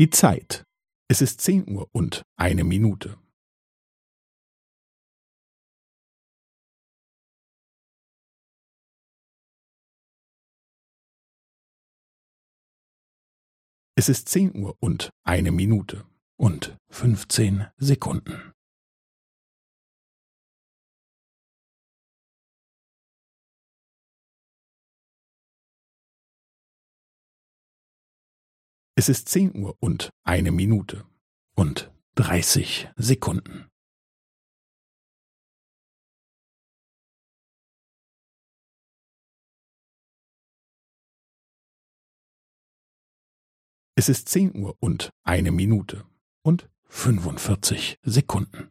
Die Zeit. Es ist zehn Uhr und eine Minute. Es ist zehn Uhr und eine Minute und fünfzehn Sekunden. Es ist zehn Uhr und eine Minute und dreißig Sekunden. Es ist zehn Uhr und eine Minute und fünfundvierzig Sekunden.